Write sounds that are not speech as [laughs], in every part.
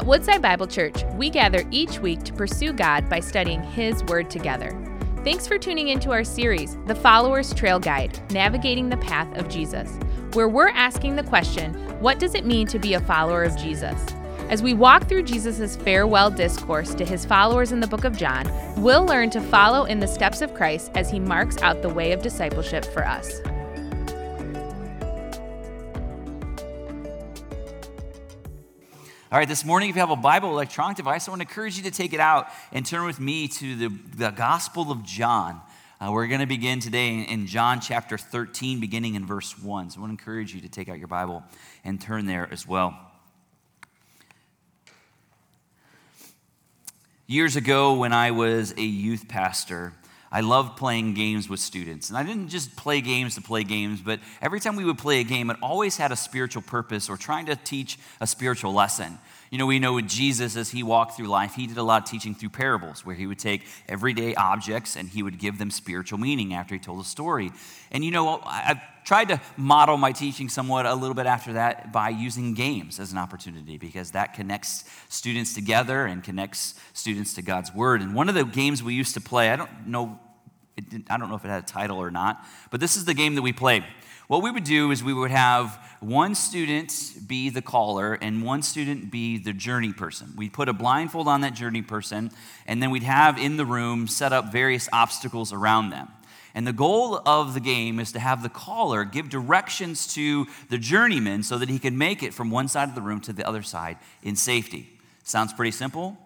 At Woodside Bible Church, we gather each week to pursue God by studying His Word together. Thanks for tuning into our series, The Follower's Trail Guide Navigating the Path of Jesus, where we're asking the question what does it mean to be a follower of Jesus? As we walk through Jesus' farewell discourse to his followers in the book of John, we'll learn to follow in the steps of Christ as he marks out the way of discipleship for us. All right, this morning, if you have a Bible electronic device, I want to encourage you to take it out and turn with me to the, the Gospel of John. Uh, we're going to begin today in John chapter 13, beginning in verse 1. So I want to encourage you to take out your Bible and turn there as well. Years ago, when I was a youth pastor, I loved playing games with students. And I didn't just play games to play games, but every time we would play a game, it always had a spiritual purpose or trying to teach a spiritual lesson. You know, we know with Jesus, as he walked through life, he did a lot of teaching through parables, where he would take everyday objects and he would give them spiritual meaning after he told a story. And you know, I've tried to model my teaching somewhat a little bit after that by using games as an opportunity, because that connects students together and connects students to God's Word. And one of the games we used to play, I don't know, I don't know if it had a title or not, but this is the game that we played. What we would do is we would have one student be the caller and one student be the journey person. We'd put a blindfold on that journey person, and then we'd have in the room set up various obstacles around them. And the goal of the game is to have the caller give directions to the journeyman so that he can make it from one side of the room to the other side in safety. Sounds pretty simple?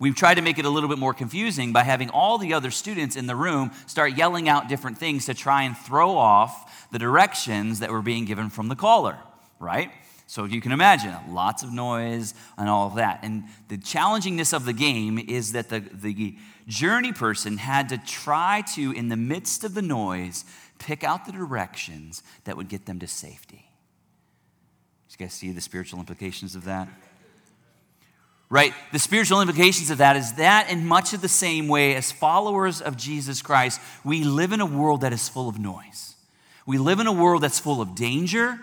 We've tried to make it a little bit more confusing by having all the other students in the room start yelling out different things to try and throw off the directions that were being given from the caller, right? So you can imagine lots of noise and all of that. And the challengingness of the game is that the, the journey person had to try to, in the midst of the noise, pick out the directions that would get them to safety. You guys see the spiritual implications of that? Right? The spiritual implications of that is that, in much of the same way, as followers of Jesus Christ, we live in a world that is full of noise. We live in a world that's full of danger,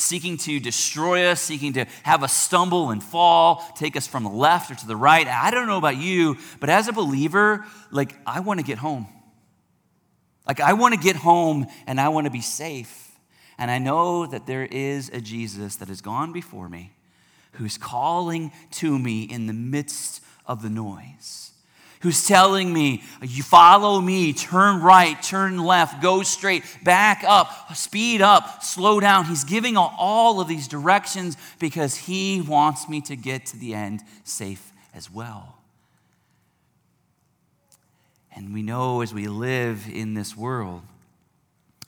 seeking to destroy us, seeking to have us stumble and fall, take us from the left or to the right. I don't know about you, but as a believer, like, I want to get home. Like, I want to get home and I want to be safe. And I know that there is a Jesus that has gone before me who's calling to me in the midst of the noise who's telling me, You follow me, turn right, turn left, go straight, back up, speed up, slow down. He's giving all of these directions because he wants me to get to the end safe as well. And we know as we live in this world,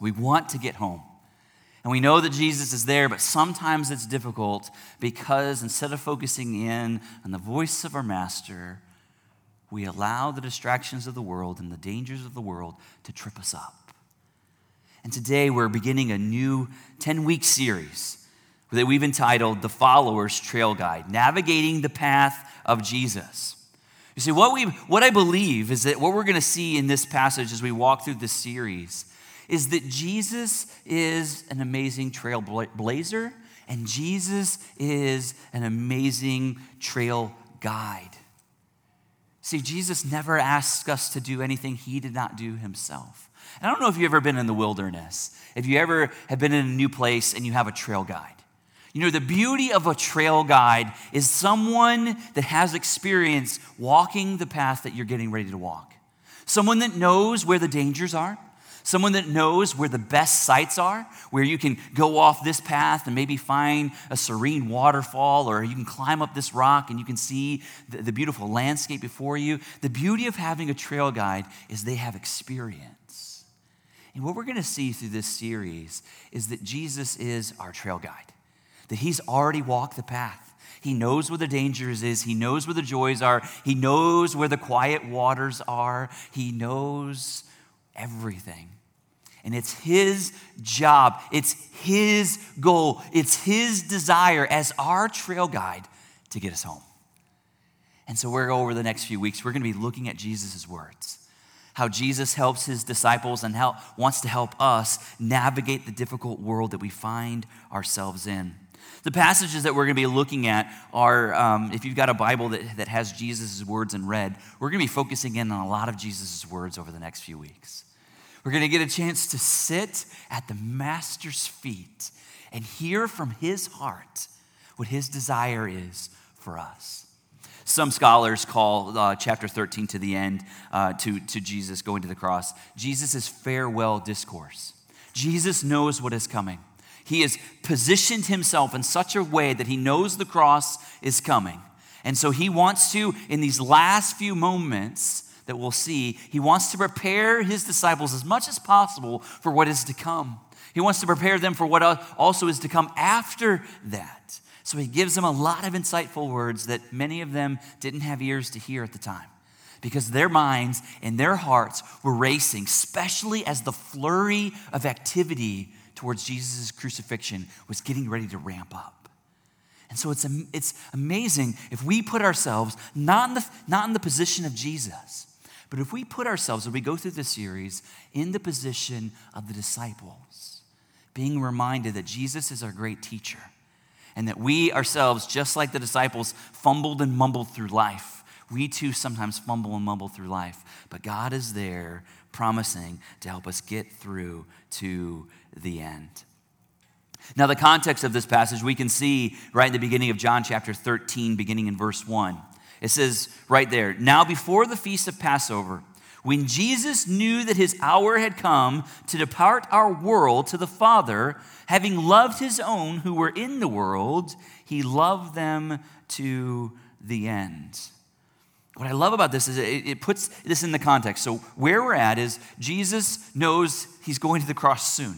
we want to get home. And we know that Jesus is there, but sometimes it's difficult because instead of focusing in on the voice of our Master, we allow the distractions of the world and the dangers of the world to trip us up. And today we're beginning a new 10 week series that we've entitled The Follower's Trail Guide Navigating the Path of Jesus. You see, what, we, what I believe is that what we're going to see in this passage as we walk through this series is that Jesus is an amazing trailblazer and Jesus is an amazing trail guide. See, Jesus never asks us to do anything he did not do himself. And I don't know if you've ever been in the wilderness, if you ever have been in a new place and you have a trail guide. You know, the beauty of a trail guide is someone that has experience walking the path that you're getting ready to walk. Someone that knows where the dangers are, someone that knows where the best sites are, where you can go off this path and maybe find a serene waterfall, or you can climb up this rock and you can see the, the beautiful landscape before you. The beauty of having a trail guide is they have experience. And what we're going to see through this series is that Jesus is our trail guide, that he's already walked the path. He knows where the dangers is. He knows where the joys are. He knows where the quiet waters are. He knows everything. And it's His job, it's His goal, it's His desire as our trail guide to get us home. And so, we're over the next few weeks, we're going to be looking at Jesus' words. How Jesus helps his disciples and help, wants to help us navigate the difficult world that we find ourselves in. The passages that we're going to be looking at are, um, if you've got a Bible that, that has Jesus' words in red, we're going to be focusing in on a lot of Jesus' words over the next few weeks. We're going to get a chance to sit at the Master's feet and hear from his heart what his desire is for us. Some scholars call uh, chapter 13 to the end, uh, to, to Jesus going to the cross, Jesus' farewell discourse. Jesus knows what is coming. He has positioned himself in such a way that he knows the cross is coming. And so he wants to, in these last few moments that we'll see, he wants to prepare his disciples as much as possible for what is to come. He wants to prepare them for what also is to come after that. So he gives them a lot of insightful words that many of them didn't have ears to hear at the time because their minds and their hearts were racing, especially as the flurry of activity towards Jesus' crucifixion was getting ready to ramp up. And so it's, it's amazing if we put ourselves not in, the, not in the position of Jesus, but if we put ourselves, as we go through this series, in the position of the disciples, being reminded that Jesus is our great teacher and that we ourselves, just like the disciples, fumbled and mumbled through life. We too sometimes fumble and mumble through life, but God is there promising to help us get through to the end. Now, the context of this passage we can see right in the beginning of John chapter 13, beginning in verse 1. It says right there, Now before the feast of Passover, when Jesus knew that his hour had come to depart our world to the Father, having loved his own who were in the world, he loved them to the end. What I love about this is it, puts this in the context. So, where we're at is Jesus knows he's going to the cross soon.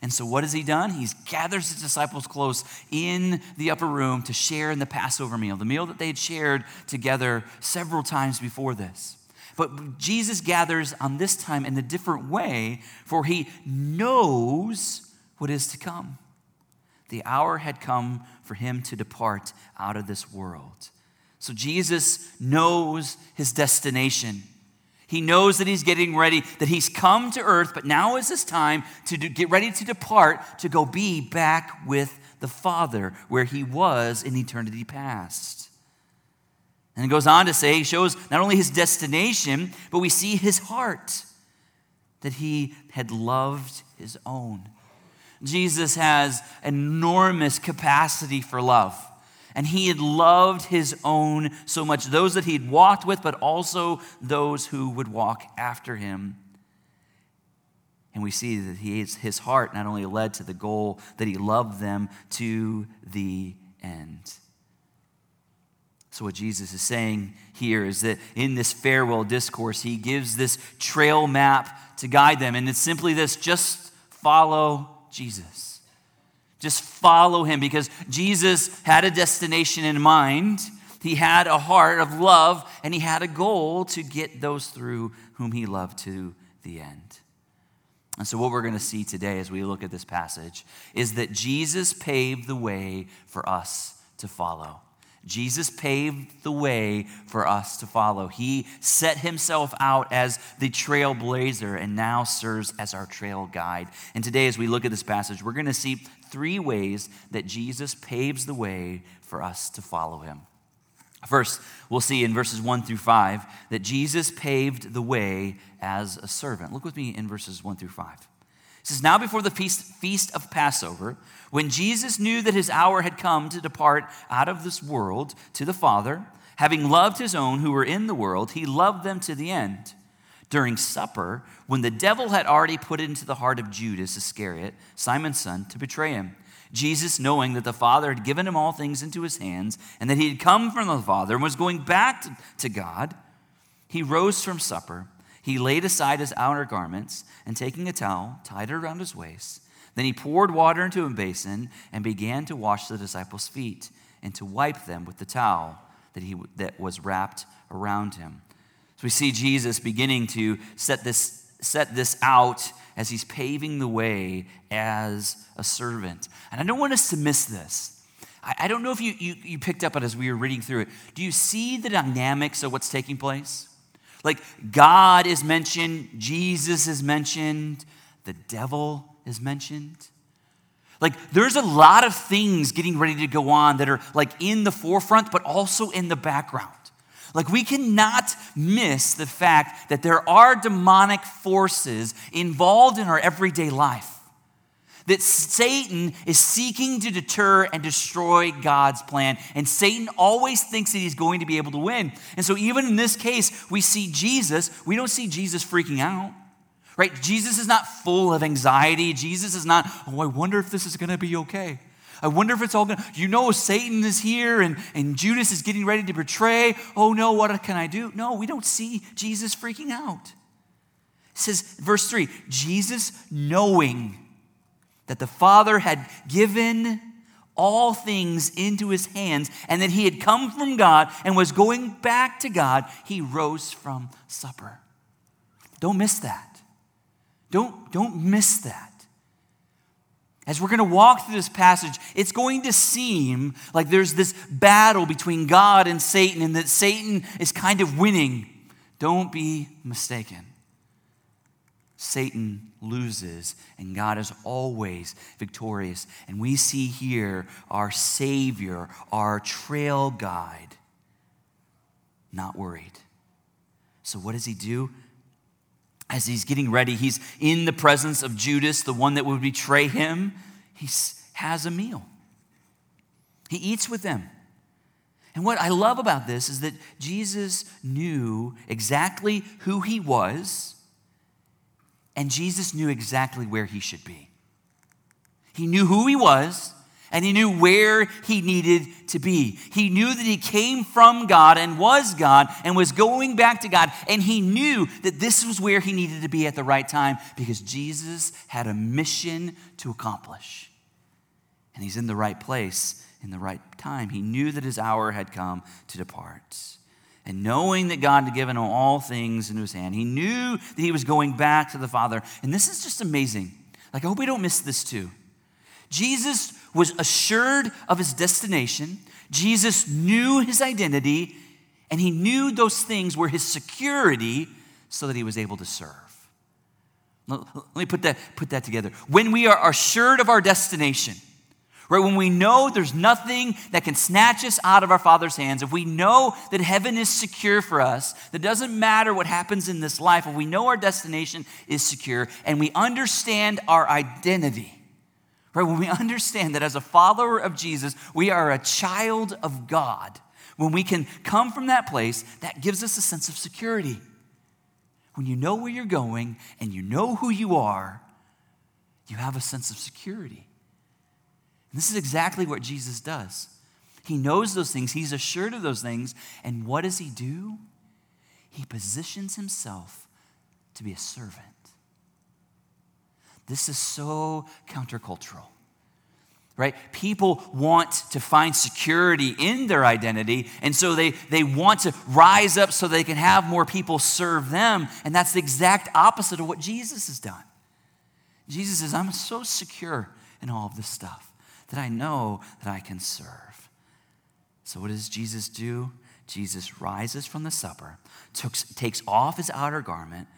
And so, what has he done? He gathers his disciples close in the upper room to share in the Passover meal, the meal that they had shared together several times before this. But Jesus gathers on this time in a different way, for he knows what is to come. The hour had come for him to depart out of this world. So, Jesus knows his destination. He knows that he's getting ready, that he's come to earth, but now is his time to do, get ready to depart to go be back with the Father where he was in eternity past. And it goes on to say, he shows not only his destination, but we see his heart, that he had loved his own. Jesus has enormous capacity for love and he had loved his own so much, those that he'd walked with, but also those who would walk after him. And we see that he, his heart not only led to the goal, that he loved them to the end. So, what Jesus is saying here is that in this farewell discourse, he gives this trail map to guide them. And it's simply this just follow Jesus. Just follow him because Jesus had a destination in mind. He had a heart of love and he had a goal to get those through whom he loved to the end. And so, what we're going to see today as we look at this passage is that Jesus paved the way for us to follow. Jesus paved the way for us to follow. He set himself out as the trailblazer and now serves as our trail guide. And today, as we look at this passage, we're going to see three ways that Jesus paves the way for us to follow him. First, we'll see in verses 1 through 5 that Jesus paved the way as a servant. Look with me in verses 1 through 5. It says, Now before the feast, of Passover, when Jesus knew that his hour had come to depart out of this world to the Father, having loved his own who were in the world, he loved them to the end. During supper, when the devil had already put it into the heart of Judas Iscariot, Simon's son, to betray him, Jesus, knowing that the Father had given him all things into his hands, and that he had come from the Father and was going back to, to God, he rose from supper. He laid aside his outer garments, and taking a towel, tied it around his waist. Then he poured water into a basin and began to wash the disciples' feet and to wipe them with the towel that, he, that was wrapped around him. So we see Jesus beginning to set this, set this out as he's paving the way as a servant. And I don't want us to miss this. I, I don't know if you, you, you picked up on it as we were reading through it. Do you see the dynamics of what's taking place? Like God is mentioned, Jesus is mentioned, the devil is mentioned. Like, there's a lot of things getting ready to go on that are like in the forefront, but also in the background. Like, we cannot miss the fact that there are demonic forces involved in our everyday life. That Satan is seeking to deter and destroy God's plan. And Satan always thinks that he's going to be able to win. And so, even in this case, we see Jesus, we don't see Jesus freaking out right? Jesus is not full of anxiety. Jesus is not, oh, I wonder if this is going to be okay. I wonder if it's all going to, you know, Satan is here and, and Judas is getting ready to betray. Oh no, what can I do? No, we don't see Jesus freaking out. It says, verse 3 Jesus knowing that the Father had given all things into his hands and that he had come from God and was going back to God, he rose from supper. Don't miss that. Don't, don't miss that. As we're going to walk through this passage, it's going to seem like there's this battle between God and Satan and that Satan is kind of winning. Don't be mistaken. Satan loses and God is always victorious. And we see here our Savior, our trail guide, not worried. So, what does he do? As he's getting ready, he's in the presence of Judas, the one that would betray him. He has a meal. He eats with them. And what I love about this is that Jesus knew exactly who he was, and Jesus knew exactly where he should be. He knew who he was, and he knew where he needed to be. He knew that he came from God and was God and was going back to God. And he knew that this was where he needed to be at the right time because Jesus had a mission to accomplish. And he's in the right place in the right time. He knew that his hour had come to depart. And knowing that God had given him all things into his hand, he knew that he was going back to the Father. And this is just amazing. Like, I hope we don't miss this too. Jesus was assured of his destination. Jesus knew his identity, and he knew those things were his security so that he was able to serve. Let me put that, put that together. When we are assured of our destination, right, when we know there's nothing that can snatch us out of our Father's hands, if we know that heaven is secure for us, that doesn't matter what happens in this life, if we know our destination is secure and we understand our identity, Right? When we understand that as a follower of Jesus, we are a child of God, when we can come from that place, that gives us a sense of security. When you know where you're going and you know who you are, you have a sense of security. And this is exactly what Jesus does. He knows those things, he's assured of those things, and what does he do? He positions himself to be a servant. This is so countercultural. Right? People want to find security in their identity, and so they, they want to rise up so they can have more people serve them. And that's the exact opposite of what Jesus has done. Jesus says, I'm so secure in all of this stuff that I know that I can serve. So, what does Jesus do? Jesus rises from the supper, takes off his outer garment,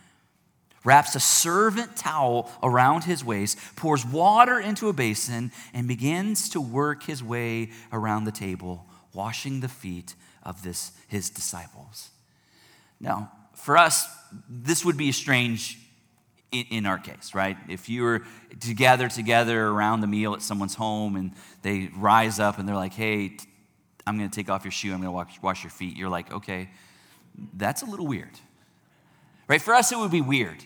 wraps a servant towel around his waist, pours water into a basin, and begins to work his way around the table, washing the feet of this, his disciples. Now, for us, this would be strange in, in our case, right? If you were to gather together around the meal at someone's home and they rise up and they're like, hey, I'm going to take off your shoe, I'm going to wash, wash your feet, you're like, okay, that's a little weird. Right? For us, it would be weird.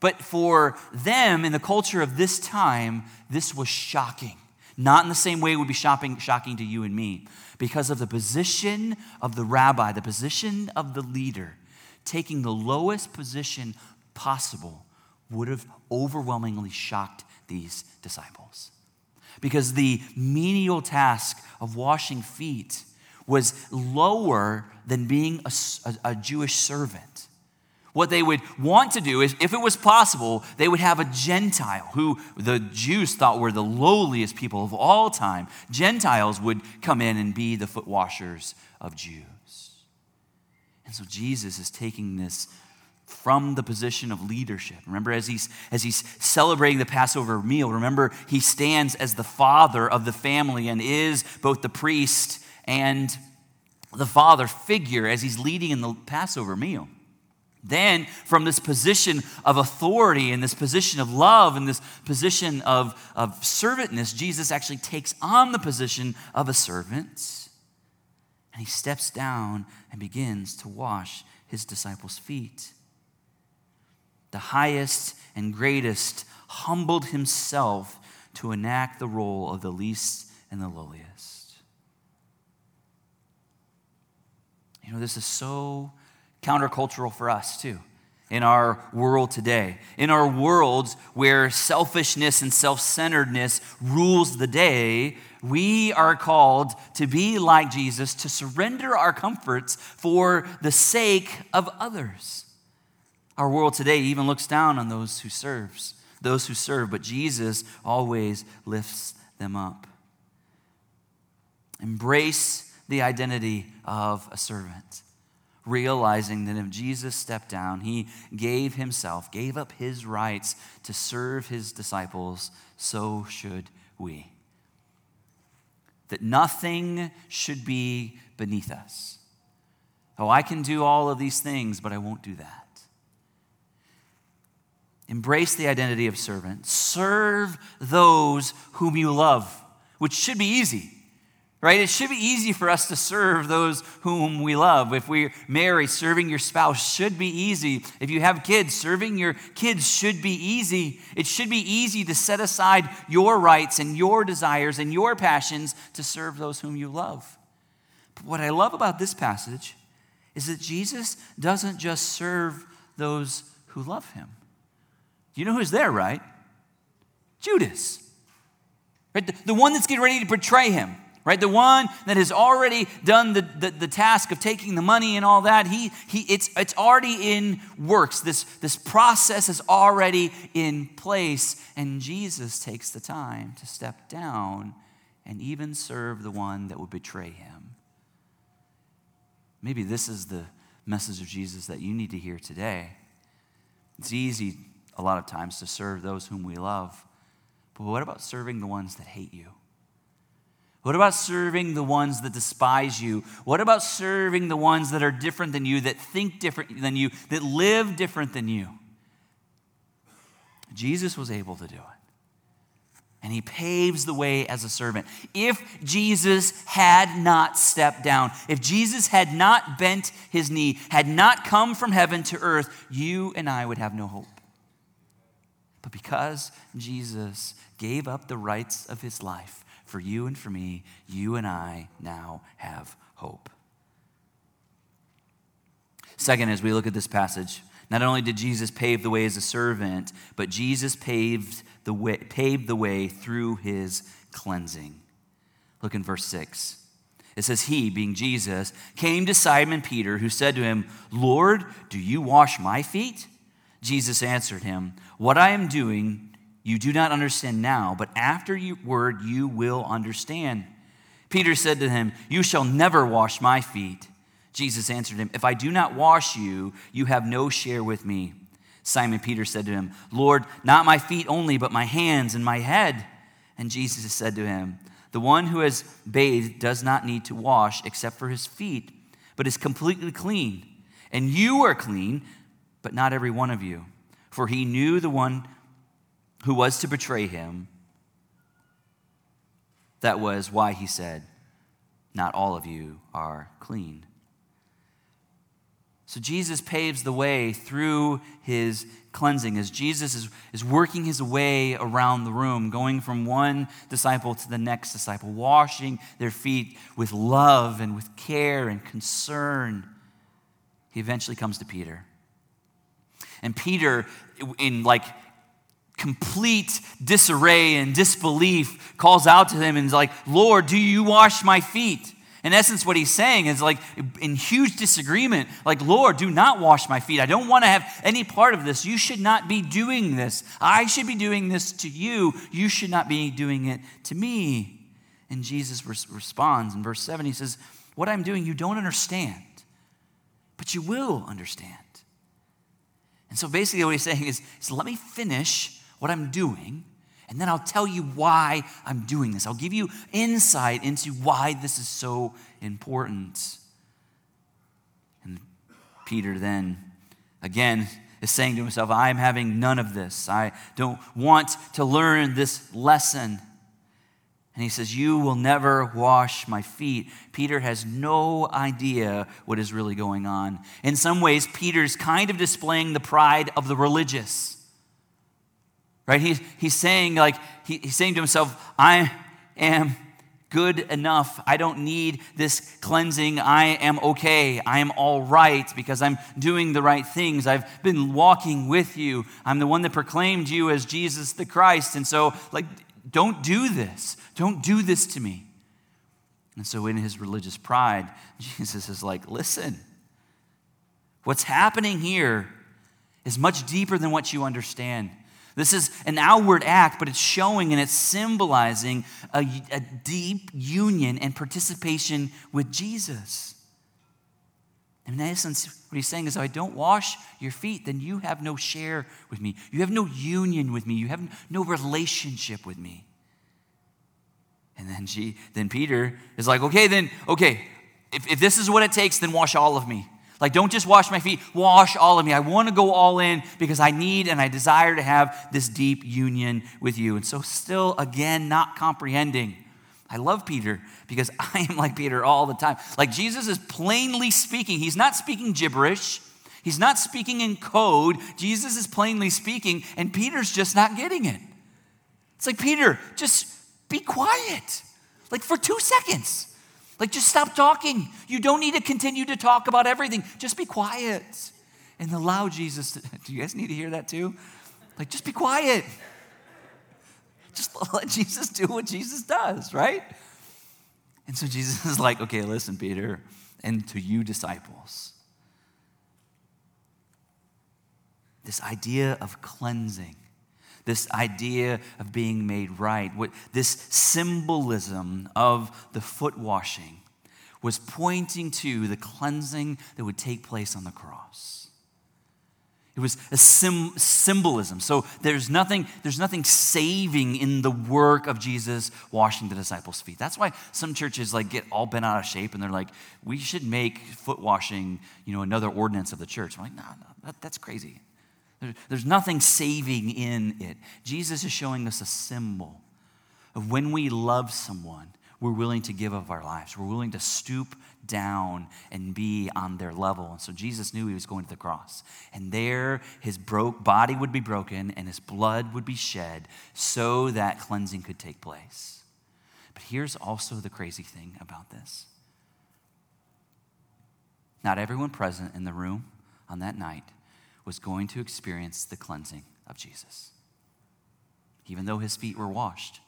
But for them, in the culture of this time, this was shocking. Not in the same way it would be shopping, shocking to you and me, because of the position of the rabbi, the position of the leader, taking the lowest position possible would have overwhelmingly shocked these disciples. Because the menial task of washing feet was lower than being a, a, a Jewish servant what they would want to do is, if it was possible, they would have a Gentile who the Jews thought were the lowliest people of all time. Gentiles would come in and be the foot washers of Jews. And so Jesus is taking this from the position of leadership. Remember, as he's, as he's celebrating the Passover meal, remember, he stands as the father of the family and is both the priest and the father figure as he's leading in the Passover meal. Then, from this position of authority and this position of love and this position of, of servantness, Jesus actually takes on the position of a servant. And he steps down and begins to wash his disciples' feet. The highest and greatest humbled himself to enact the role of the least and the lowliest. You know, this is so countercultural for us, too, in our world today. In our worlds where selfishness and self centeredness rules the day, we are called to be like Jesus, to surrender our comforts for the sake of others. Our world today even looks down on those who serves, those who serve, but Jesus always lifts them up. Embrace the identity of a servant realizing that if Jesus stepped down, he gave himself, gave up his rights to serve his disciples, so should we. That nothing should be beneath us. Oh, I can do all of these things, but I won't do that. Embrace the identity of servant. Serve those whom you love, which should be easy right? It should be easy for us to serve those whom we love. If we're married, serving your spouse should be easy. If you have kids, serving your kids should be easy. It should be easy to set aside your rights and your desires and your passions to serve those whom you love. But what I love about this passage is that Jesus doesn't just serve those who love him. You know who's there, right? Judas. Right? The, the one that's getting ready to betray him right? The one that has already done the, the, the, task of taking the money and all that, he, he, it's, it's already in works. This, this process is already in place. And Jesus takes the time to step down and even serve the one that would betray him. Maybe this is the message of Jesus that you need to hear today. It's easy a lot of times to serve those whom we love. But what about serving the ones that hate you? What about serving the ones that despise you? What about serving the ones that are different than you, that think different than you, that live different than you? Jesus was able to do it. And he paves the way as a servant. If Jesus had not stepped down, if Jesus had not bent his knee, had not come from heaven to earth, you and I would have no hope. But because Jesus gave up the rights of his life, for you and for me, you and I now have hope. Second, as we look at this passage, not only did Jesus pave the way as a servant, but Jesus paved the way, paved the way through his cleansing. Look in verse 6. It says, He, being Jesus, came to Simon Peter, who said to him, Lord, do you wash my feet? Jesus answered him, What I am doing, you do not understand now, but after your word you will understand. Peter said to him, You shall never wash my feet. Jesus answered him, If I do not wash you, you have no share with me. Simon Peter said to him, Lord, not my feet only, but my hands and my head. And Jesus said to him, The one who has bathed does not need to wash except for his feet, but is completely clean. And you are clean, but not every one of you. For he knew the one who was to betray him. That was why he said, Not all of you are clean. So Jesus paves the way through his cleansing as Jesus is, is working his way around the room, going from one disciple to the next disciple, washing their feet with love and with care and concern. He eventually comes to Peter. And Peter, in like complete disarray and disbelief, calls out to him and is like, Lord, do you wash my feet? In essence, what he's saying is like in huge disagreement, like, Lord, do not wash my feet. I don't want to have any part of this. You should not be doing this. I should be doing this to you. You should not be doing it to me. And Jesus res- responds in verse 7. He says, What I'm doing, you don't understand, but you will understand. And so basically, what he's saying is, is let me finish what I'm doing, and then I'll tell you why I'm doing this. I'll give you insight into why this is so important. And Peter then, again, is saying to himself, I'm having none of this. I don't want to learn this lesson. And he says, You will never wash my feet. Peter has no idea what is really going on. In some ways, Peter's kind of displaying the pride of the religious. Right? He, he's saying, like, he, he's saying to himself, I am good enough. I don't need this cleansing. I am okay. I am all right because I'm doing the right things. I've been walking with you. I'm the one that proclaimed you as Jesus the Christ. And so, like, don't do this. Don't do this to me. And so, in his religious pride, [laughs] Jesus is like, listen, what's happening here is much deeper than what you understand. This is an outward act, but it's showing and it's symbolizing a, a, deep union and participation with Jesus. And in essence, what he's saying is, if I don't wash your feet, then you have no share with me. You have no union with me. You have no relationship with me. And then she, then Peter is like, okay, then, okay, if, if this is what it takes, then wash all of me. Like, don't just wash my feet, wash all of me. I want to go all in because I need and I desire to have this deep union with you. And so, still, again, not comprehending. I love Peter because [laughs] I am like Peter all the time. Like, Jesus is plainly speaking, he's not speaking gibberish. He's not speaking in code. Jesus is plainly speaking, and Peter's just not getting it. It's like, Peter, just be quiet. Like for two seconds. Like, just stop talking. You don't need to continue to talk about everything. Just be quiet and allow Jesus to. [laughs] Do you guys need to hear that too? Like, just be quiet. Just [laughs] let Jesus do what Jesus does, right? And so Jesus is like, okay, listen, Peter, and to you, disciples, this idea of cleansing this idea of being made right, what, this symbolism of the foot washing was pointing to the cleansing that would take place on the cross. It was a sim- symbolism. So there's nothing, there's nothing saving in the work of Jesus washing the disciples' feet. That's why some churches like get all bent out of shape and they're like, we should make foot washing, you know, another ordinance of the church. I'm like, no, no, that, that's crazy. There's nothing saving in it. Jesus is showing us a symbol of when we love someone, we're willing to give of our lives. We're willing to stoop down and be on their level. And so Jesus knew he was going to the cross. And there his broke body would be broken and his blood would be shed so that cleansing could take place. But here's also the crazy thing about this. Not everyone present in the room on that night was going to experience the cleansing of Jesus. Even though his feet were washed,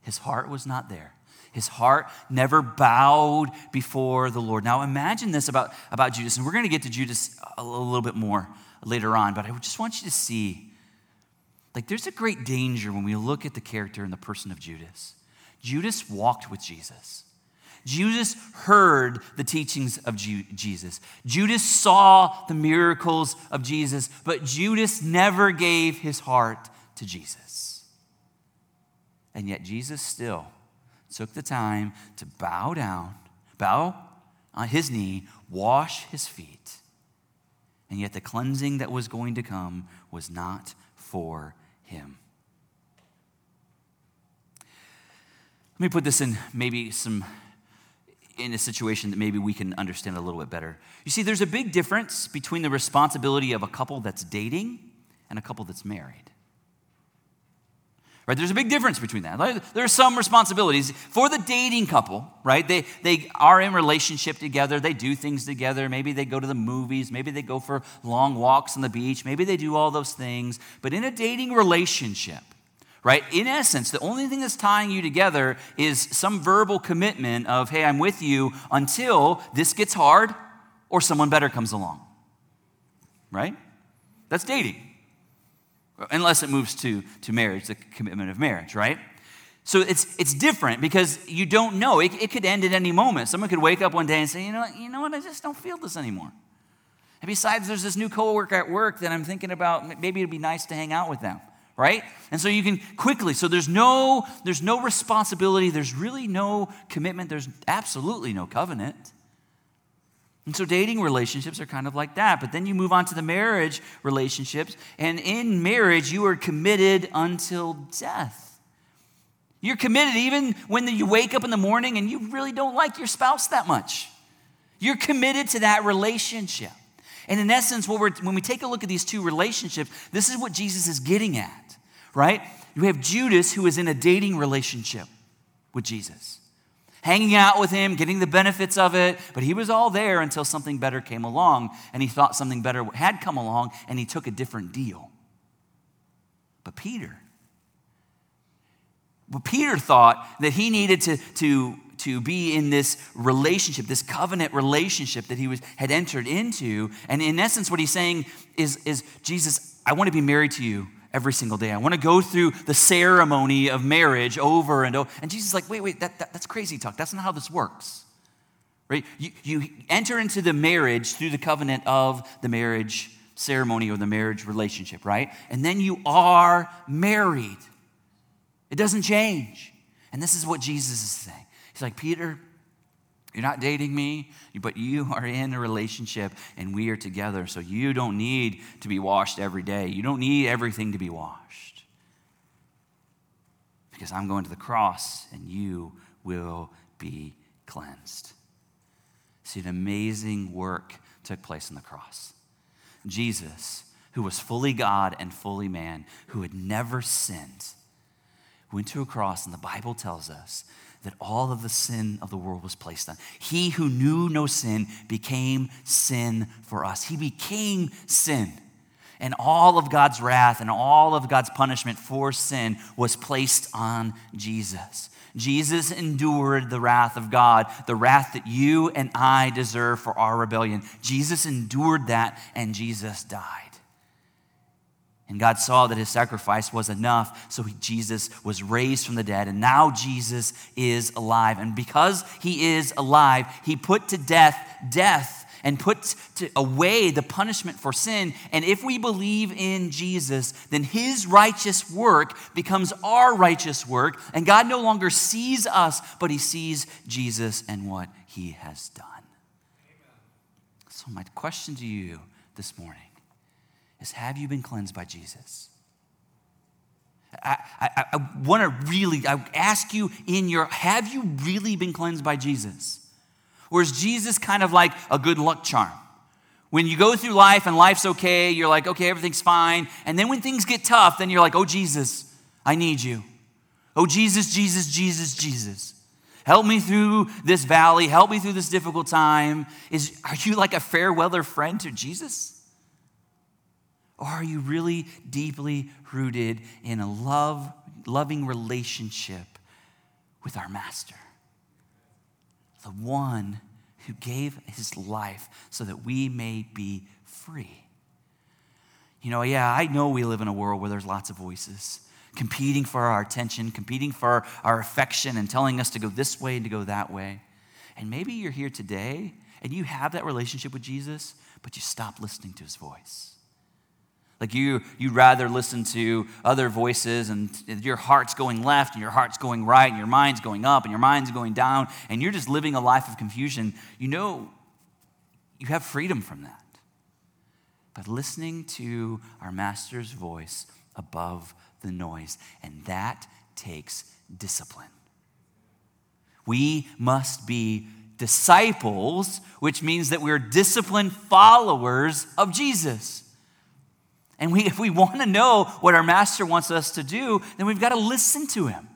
his heart was not there. His heart never bowed before the Lord. Now imagine this about, about Judas, and we're going to get to Judas a little bit more later on, but I just want you to see like there's a great danger when we look at the character and the person of Judas. Judas walked with Jesus. Judas heard the teachings of Jesus. Judas saw the miracles of Jesus, but Judas never gave his heart to Jesus. And yet, Jesus still took the time to bow down, bow on his knee, wash his feet. And yet, the cleansing that was going to come was not for him. Let me put this in maybe some in a situation that maybe we can understand a little bit better. You see, there's a big difference between the responsibility of a couple that's dating and a couple that's married. Right? There's a big difference between that. There are some responsibilities for the dating couple, right? They, they are in relationship together. They do things together. Maybe they go to the movies. Maybe they go for long walks on the beach. Maybe they do all those things. But in a dating relationship, right? In essence, the only thing that's tying you together is some verbal commitment of, hey, I'm with you until this gets hard or someone better comes along, right? That's dating. Unless it moves to, to marriage, the commitment of marriage, right? So it's, it's different because you don't know. It, it could end at any moment. Someone could wake up one day and say, you know, you know what, I just don't feel this anymore. And besides, there's this new coworker at work that I'm thinking about, maybe it'd be nice to hang out with them, right? And so you can quickly, so there's no, there's no responsibility, there's really no commitment, there's absolutely no covenant. And so dating relationships are kind of like that. But then you move on to the marriage relationships. And in marriage, you are committed until death. You're committed even when you wake up in the morning and you really don't like your spouse that much. You're committed to that relationship. And in essence, when we take a look at these two relationships, this is what Jesus is getting at, right? You have Judas who is in a dating relationship with Jesus hanging out with him, getting the benefits of it, but he was all there until something better came along and he thought something better had come along and he took a different deal. But Peter, well, Peter thought that he needed to, to, to be in this relationship, this covenant relationship that he was, had entered into. And in essence, what he's saying is, is Jesus, I want to be married to you every single day. I want to go through the ceremony of marriage over and over. And Jesus is like, wait, wait, that, that, that's crazy talk. That's not how this works. Right? You, you enter into the marriage through the covenant of the marriage ceremony or the marriage relationship, right? And then you are married. It doesn't change. And this is what Jesus is saying. He's like, Peter, you're not dating me, but you are in a relationship and we are together. So you don't need to be washed every day. You don't need everything to be washed. Because I'm going to the cross and you will be cleansed. See, an amazing work took place on the cross. Jesus, who was fully God and fully man, who had never sinned, went to a cross, and the Bible tells us that all of the sin of the world was placed on. He who knew no sin became sin for us. He became sin. And all of God's wrath and all of God's punishment for sin was placed on Jesus. Jesus endured the wrath of God, the wrath that you and I deserve for our rebellion. Jesus endured that, and Jesus died. And God saw that his sacrifice was enough, so he, Jesus was raised from the dead. And now Jesus is alive. And because he is alive, he put to death death and put away the punishment for sin. And if we believe in Jesus, then his righteous work becomes our righteous work. And God no longer sees us, but he sees Jesus and what he has done. So, my question to you this morning is have you been cleansed by Jesus? I, I, I want to really, I ask you in your, have you really been cleansed by Jesus? Or is Jesus kind of like a good luck charm? When you go through life and life's okay, you're like, okay, everything's fine. And then when things get tough, then you're like, oh, Jesus, I need you. Oh, Jesus, Jesus, Jesus, Jesus. Help me through this valley. Help me through this difficult time. Is, are you like a fair weather friend to Jesus? Or are you really deeply rooted in a love, loving relationship with our Master? The one who gave his life so that we may be free. You know, yeah, I know we live in a world where there's lots of voices competing for our attention, competing for our affection, and telling us to go this way and to go that way. And maybe you're here today and you have that relationship with Jesus, but you stop listening to his voice. Like you, you'd rather listen to other voices, and your heart's going left, and your heart's going right, and your mind's going up, and your mind's going down, and you're just living a life of confusion. You know, you have freedom from that. But listening to our Master's voice above the noise, and that takes discipline. We must be disciples, which means that we're disciplined followers of Jesus. And we, [laughs] if we want to know what our master wants us to do, then we've got to listen to him.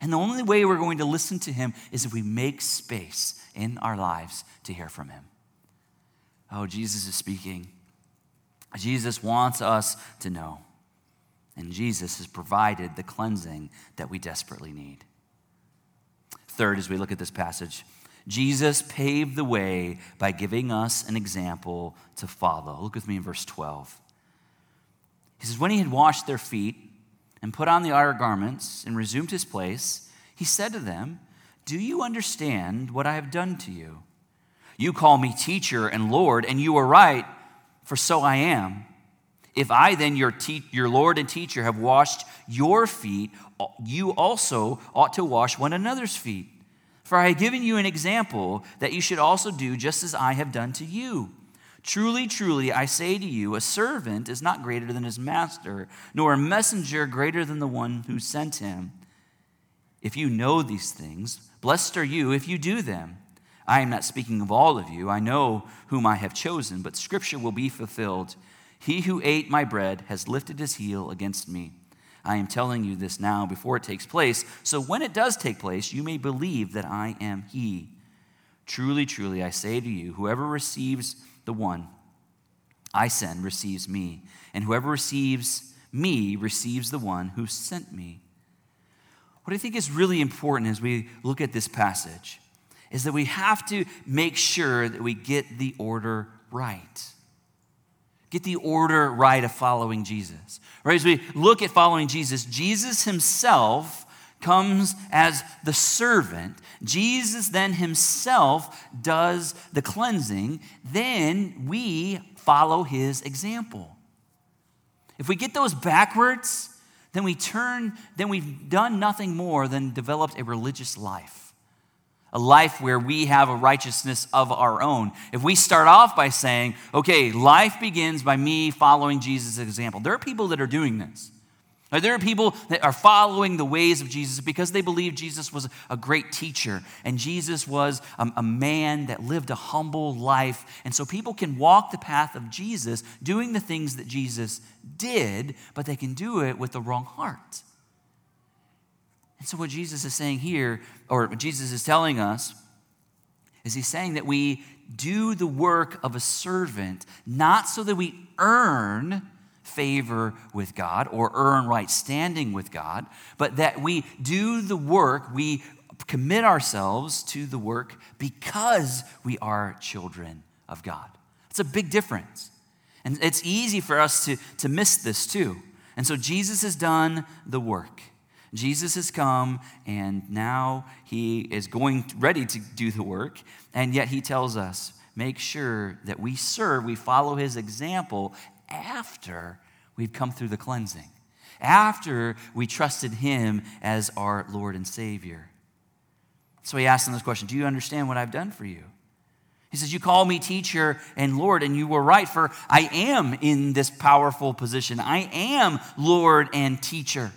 And the only way we're going to listen to him is if we make space in our lives to hear from him. Oh, Jesus is speaking. Jesus wants us to know. And Jesus has provided the cleansing that we desperately need. Third, as we look at this passage, Jesus paved the way by giving us an example to follow. Look with me in verse 12. He says, When he had washed their feet and put on the outer garments and resumed his place, he said to them, Do you understand what I have done to you? You call me teacher and Lord, and you are right, for so I am. If I, then, your, te- your Lord and teacher, have washed your feet, you also ought to wash one another's feet. For I have given you an example that you should also do just as I have done to you. Truly, truly, I say to you, a servant is not greater than his master, nor a messenger greater than the one who sent him. If you know these things, blessed are you if you do them. I am not speaking of all of you. I know whom I have chosen, but scripture will be fulfilled. He who ate my bread has lifted his heel against me. I am telling you this now before it takes place, so when it does take place, you may believe that I am he. Truly, truly, I say to you, whoever receives the one I send receives me, and whoever receives me receives the one who sent me. What I think is really important as we look at this passage is that we have to make sure that we get the order right. Get the order right of following Jesus. Right? As we look at following Jesus, Jesus himself comes as the servant. Jesus then himself does the cleansing. Then we follow his example. If we get those backwards, then we turn, then we've done nothing more than developed a religious life a life where we have a righteousness of our own. If we start off by saying, okay, life begins by me following Jesus' example, there are people that are doing this. There are people that are following the ways of Jesus because they believe Jesus was a great teacher and Jesus was a, a, man that lived a humble life. And so people can walk the path of Jesus doing the things that Jesus did, but they can do it with the wrong heart. And so, what Jesus is saying here, or what Jesus is telling us, is he's saying that we do the work of a servant, not so that we earn favor with God or earn right standing with God, but that we do the work, we commit ourselves to the work because we are children of God. It's a big difference. And it's easy for us to, to miss this too. And so Jesus has done the work. Jesus has come and now he is going ready to do the work. And yet he tells us, make sure that we serve, we follow his example after we've come through the cleansing, after we trusted him as our Lord and Savior. So he asked him this question Do you understand what I've done for you? He says, You call me teacher and Lord, and you were right, for I am in this powerful position. I am Lord and teacher.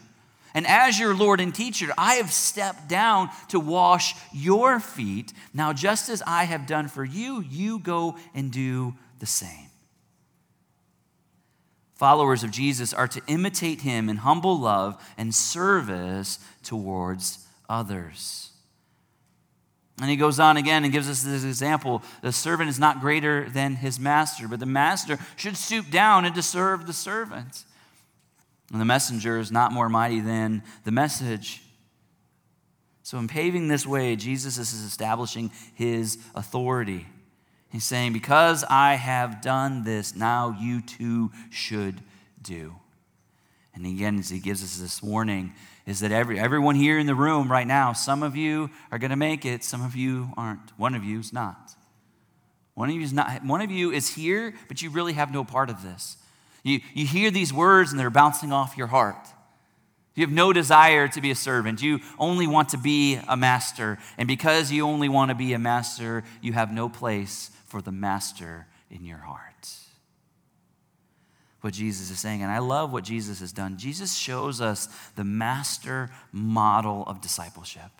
And as your Lord and teacher, I have stepped down to wash your feet. Now, just as I have done for you, you go and do the same. Followers of Jesus are to imitate him in humble love and service towards others. And he goes on again and gives us this example the servant is not greater than his master, but the master should stoop down and to serve the servant. And the messenger is not more mighty than the message. So, in paving this way, Jesus is establishing his authority. He's saying, Because I have done this, now you too should do. And again, as he gives us this warning, is that every, everyone here in the room right now, some of you are going to make it, some of you aren't. One of you is not. One of you is not. One of you is here, but you really have no part of this. You, you hear these words and they're bouncing off your heart. You have no desire to be a servant. You only want to be a master. And because you only want to be a master, you have no place for the master in your heart. What Jesus is saying, and I love what Jesus has done. Jesus shows us the master model of discipleship.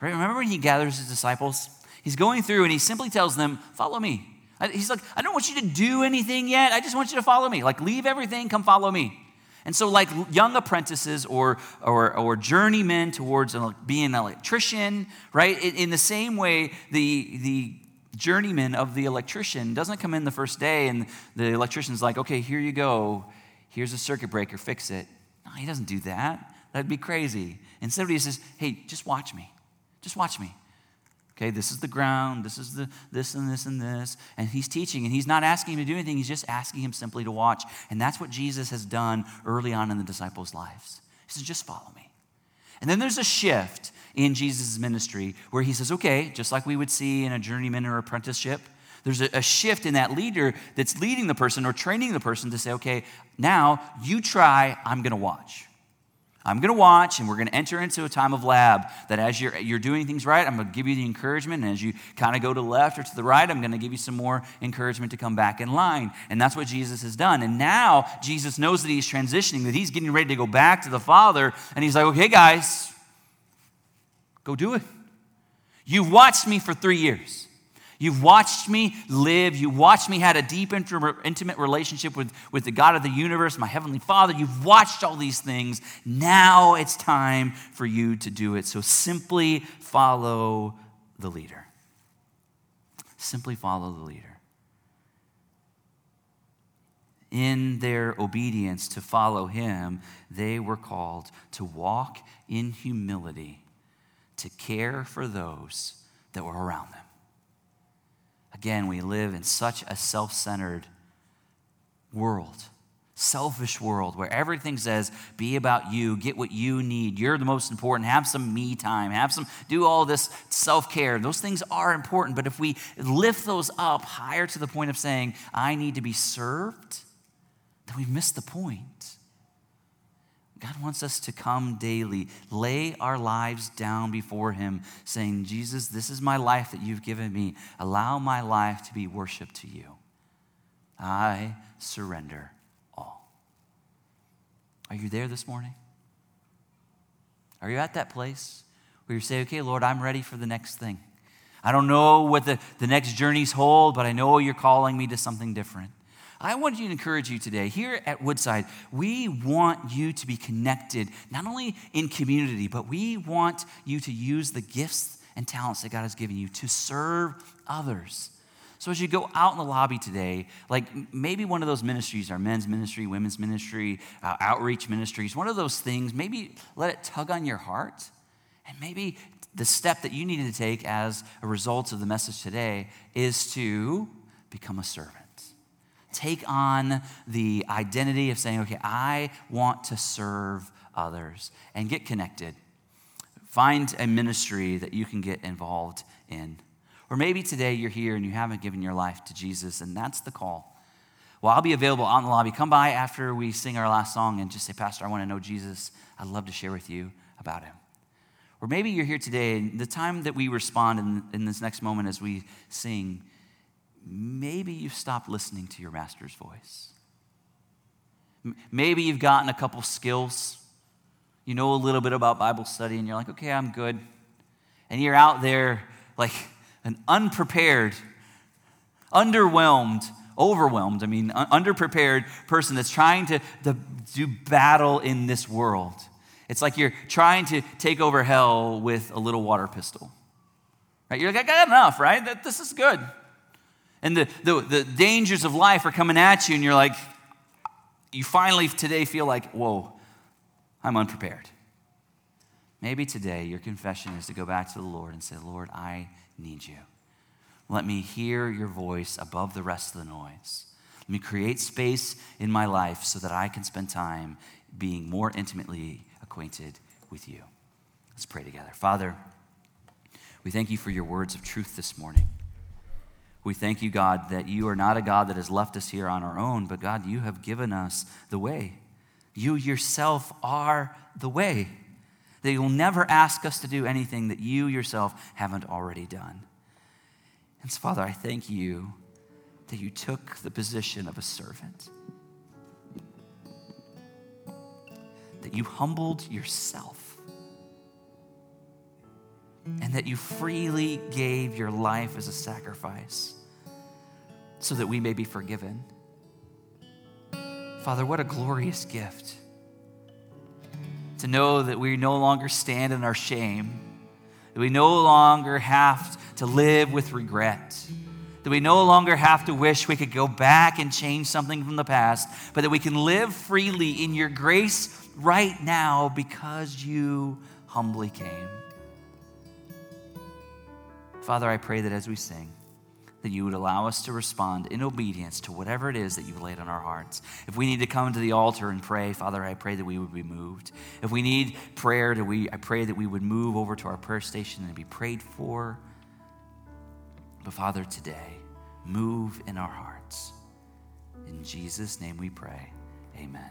Right? Remember when he gathers his disciples? He's going through and he simply tells them, Follow me. He's like, I don't want you to do anything yet. I just want you to follow me. Like, leave everything, come follow me. And so, like young apprentices or, or, or journeymen towards being an electrician, right? In, in the same way, the, the journeyman of the electrician doesn't come in the first day and the electrician's like, okay, here you go. Here's a circuit breaker, fix it. No, he doesn't do that. That'd be crazy. Instead, he says, hey, just watch me. Just watch me. Okay, this is the ground, this is the this and this and this. And he's teaching, and he's not asking him to do anything, he's just asking him simply to watch. And that's what Jesus has done early on in the disciples' lives. He says, just follow me. And then there's a shift in Jesus' ministry where he says, okay, just like we would see in a journeyman or apprenticeship, there's a, a shift in that leader that's leading the person or training the person to say, okay, now you try, I'm going to watch. I'm going to watch and we're going to enter into a time of lab that as you're, you're doing things right, I'm going to give you the encouragement. And as you kind of go to the left or to the right, I'm going to give you some more encouragement to come back in line. And that's what Jesus has done. And now Jesus knows that he's transitioning, that he's getting ready to go back to the Father. And he's like, okay, guys, go do it. You've watched me for three years. You've watched me live. You watched me had a deep, intimate relationship with, with the God of the universe, my Heavenly Father. You've watched all these things. Now it's time for you to do it. So simply follow the leader. Simply follow the leader. In their obedience to follow him, they were called to walk in humility, to care for those that were around them. Again, we live in such a self centered world, selfish world, where everything says, be about you, get what you need. You're the most important. Have some me time, have some, do all this self care. Those things are important, but if we lift those up higher to the point of saying, I need to be served, then we've missed the point. God wants us to come daily, lay our lives down before Him, saying, Jesus, this is my life that you've given me. Allow my life to be worship to you. I surrender all. Are you there this morning? Are you at that place where you say, okay, Lord, I'm ready for the next thing? I don't know what the, the next journeys hold, but I know you're calling me to something different. I want to encourage you today. Here at Woodside, we want you to be connected, not only in community, but we want you to use the gifts and talents that God has given you to serve others. So as you go out in the lobby today, like maybe one of those ministries, our men's ministry, women's ministry, uh, outreach ministries, one of those things, maybe let it tug on your heart. And maybe the step that you need to take as a result of the message today is to become a servant take on the identity of saying, okay, I want to serve others and get connected. Find a ministry that you can get involved in. Or maybe today you're here and you haven't given your life to Jesus, and that's the call. Well, I'll be available out in the lobby. Come by after we sing our last song and just say, Pastor, I want to know Jesus. I'd love to share with you about him. Or maybe you're here today, and the time that we respond in, in this next moment as we sing, maybe you've stopped listening to your master's voice. Maybe you've gotten a couple skills. You know a little bit about Bible study, and you're like, okay, I'm good. And you're out there like an unprepared, underwhelmed, overwhelmed, I mean, underprepared person that's trying to, to do battle in this world. It's like you're trying to take over hell with a little water pistol. Right? You're like, I got enough, right? That, this is good and the, the, the dangers of life are coming at you, and you're like, you finally today feel like, whoa, I'm unprepared. Maybe today your confession is to go back to the Lord and say, Lord, I need you. Let me hear your voice above the rest of the noise. Let me create space in my life so that I can spend time being more intimately acquainted with you. Let's pray together. Father, we thank you for your words of truth this morning. We thank you, God, that you are not a God that has left us here on our own, but God, you have given us the way. You yourself are the way. That you'll never ask us to do anything that you yourself haven't already done. And so, Father, I thank you that you took the position of a servant, that you humbled yourself, and that you freely gave your life as a sacrifice so that we may be forgiven. Father, what a glorious gift to know that we no longer stand in our shame, that we no longer have to live with regret, that we no longer have to wish we could go back and change something from the past, but that we can live freely in your grace right now because you humbly came. Father, I pray that as we sing, that you would allow us to respond in obedience to whatever it is that you've laid on our hearts. If we need to come to the altar and pray, Father, I pray that we would be moved. If we need prayer, to we, I pray that we would move over to our prayer station and be prayed for. But Father, today, Move in our hearts. In Jesus' name we pray. Amen.